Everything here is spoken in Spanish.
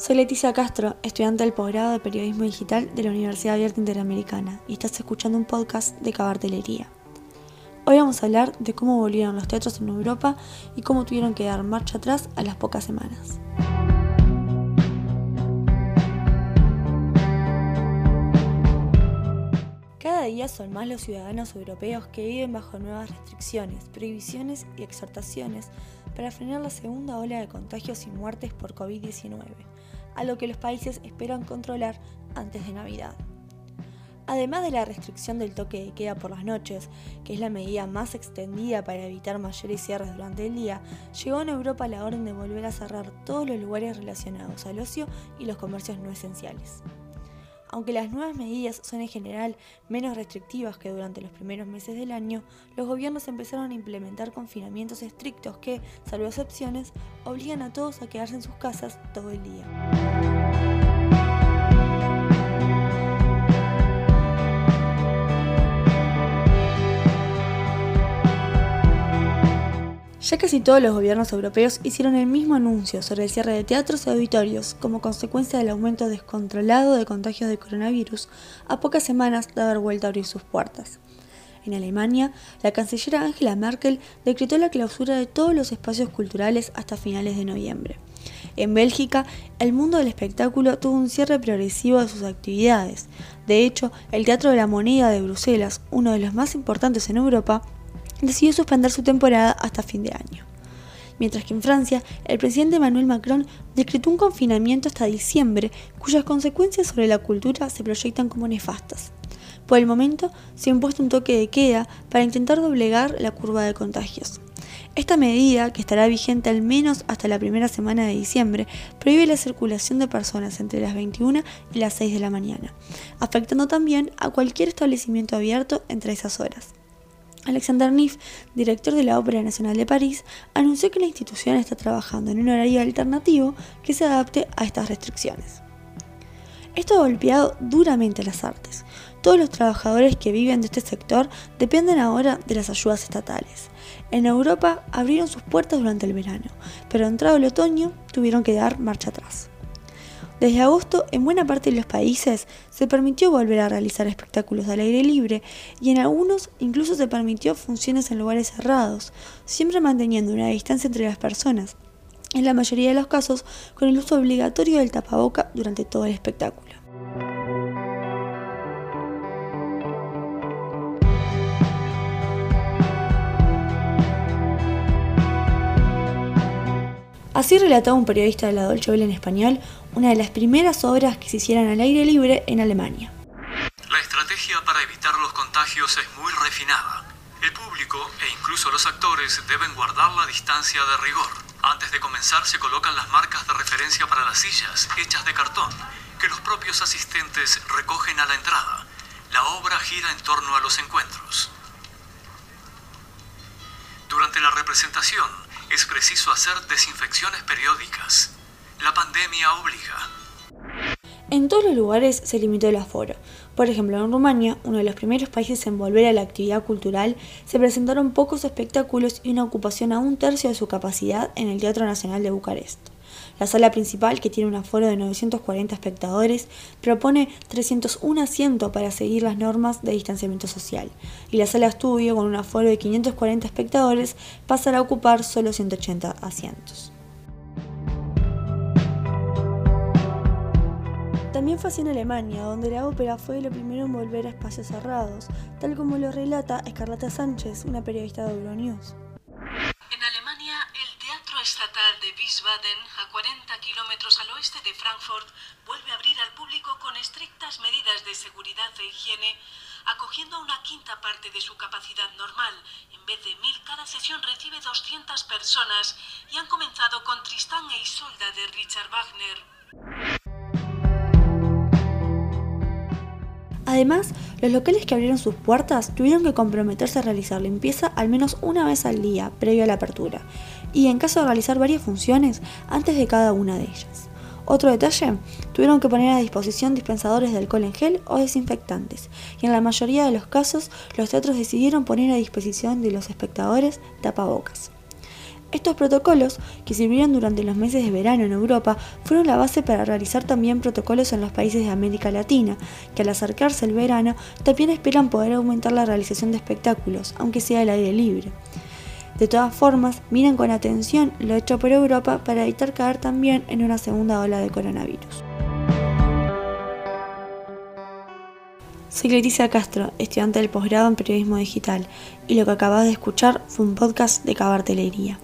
Soy Leticia Castro, estudiante del posgrado de Periodismo Digital de la Universidad Abierta Interamericana y estás escuchando un podcast de Cabartelería. Hoy vamos a hablar de cómo volvieron los teatros en Europa y cómo tuvieron que dar marcha atrás a las pocas semanas. Cada día son más los ciudadanos europeos que viven bajo nuevas restricciones, prohibiciones y exhortaciones para frenar la segunda ola de contagios y muertes por COVID-19 a lo que los países esperan controlar antes de Navidad. Además de la restricción del toque de queda por las noches, que es la medida más extendida para evitar mayores cierres durante el día, llegó en Europa la orden de volver a cerrar todos los lugares relacionados al ocio y los comercios no esenciales. Aunque las nuevas medidas son en general menos restrictivas que durante los primeros meses del año, los gobiernos empezaron a implementar confinamientos estrictos que, salvo excepciones, obligan a todos a quedarse en sus casas todo el día. Ya casi todos los gobiernos europeos hicieron el mismo anuncio sobre el cierre de teatros y auditorios como consecuencia del aumento descontrolado de contagios de coronavirus a pocas semanas de haber vuelto a abrir sus puertas. En Alemania, la canciller Angela Merkel decretó la clausura de todos los espacios culturales hasta finales de noviembre. En Bélgica, el mundo del espectáculo tuvo un cierre progresivo de sus actividades. De hecho, el Teatro de la Moneda de Bruselas, uno de los más importantes en Europa, decidió suspender su temporada hasta fin de año. Mientras que en Francia, el presidente Emmanuel Macron decretó un confinamiento hasta diciembre, cuyas consecuencias sobre la cultura se proyectan como nefastas. Por el momento, se ha impuesto un toque de queda para intentar doblegar la curva de contagios. Esta medida, que estará vigente al menos hasta la primera semana de diciembre, prohíbe la circulación de personas entre las 21 y las 6 de la mañana, afectando también a cualquier establecimiento abierto entre esas horas. Alexander Niff, director de la Ópera Nacional de París, anunció que la institución está trabajando en un horario alternativo que se adapte a estas restricciones. Esto ha golpeado duramente a las artes. Todos los trabajadores que viven de este sector dependen ahora de las ayudas estatales. En Europa abrieron sus puertas durante el verano, pero entrado el otoño tuvieron que dar marcha atrás. Desde agosto, en buena parte de los países se permitió volver a realizar espectáculos al aire libre y en algunos incluso se permitió funciones en lugares cerrados, siempre manteniendo una distancia entre las personas, en la mayoría de los casos con el uso obligatorio del tapaboca durante todo el espectáculo. Así relataba un periodista de la Dolce Vele en español una de las primeras obras que se hicieran al aire libre en Alemania. La estrategia para evitar los contagios es muy refinada. El público e incluso los actores deben guardar la distancia de rigor. Antes de comenzar se colocan las marcas de referencia para las sillas, hechas de cartón, que los propios asistentes recogen a la entrada. La obra gira en torno a los encuentros. Durante la representación, es preciso hacer desinfecciones periódicas. La pandemia obliga. En todos los lugares se limitó el aforo. Por ejemplo, en Rumania, uno de los primeros países en volver a la actividad cultural, se presentaron pocos espectáculos y una ocupación a un tercio de su capacidad en el Teatro Nacional de Bucarest. La sala principal, que tiene un aforo de 940 espectadores, propone 301 asientos para seguir las normas de distanciamiento social, y la sala estudio, con un aforo de 540 espectadores, pasará a ocupar solo 180 asientos. También fue así en Alemania, donde la ópera fue lo primero en volver a espacios cerrados, tal como lo relata Escarlata Sánchez, una periodista de Euronews. Estatal de Wiesbaden, a 40 kilómetros al oeste de Frankfurt, vuelve a abrir al público con estrictas medidas de seguridad e higiene, acogiendo a una quinta parte de su capacidad normal. En vez de mil, cada sesión recibe 200 personas y han comenzado con Tristán e Isolda de Richard Wagner. Además, los locales que abrieron sus puertas tuvieron que comprometerse a realizar limpieza al menos una vez al día, previo a la apertura, y en caso de realizar varias funciones, antes de cada una de ellas. Otro detalle, tuvieron que poner a disposición dispensadores de alcohol en gel o desinfectantes, y en la mayoría de los casos los teatros decidieron poner a disposición de los espectadores tapabocas. Estos protocolos, que sirvieron durante los meses de verano en Europa, fueron la base para realizar también protocolos en los países de América Latina, que al acercarse el verano también esperan poder aumentar la realización de espectáculos, aunque sea al aire libre. De todas formas, miran con atención lo hecho por Europa para evitar caer también en una segunda ola de coronavirus. Soy Leticia Castro, estudiante del posgrado en periodismo digital, y lo que acabas de escuchar fue un podcast de Cabartelería.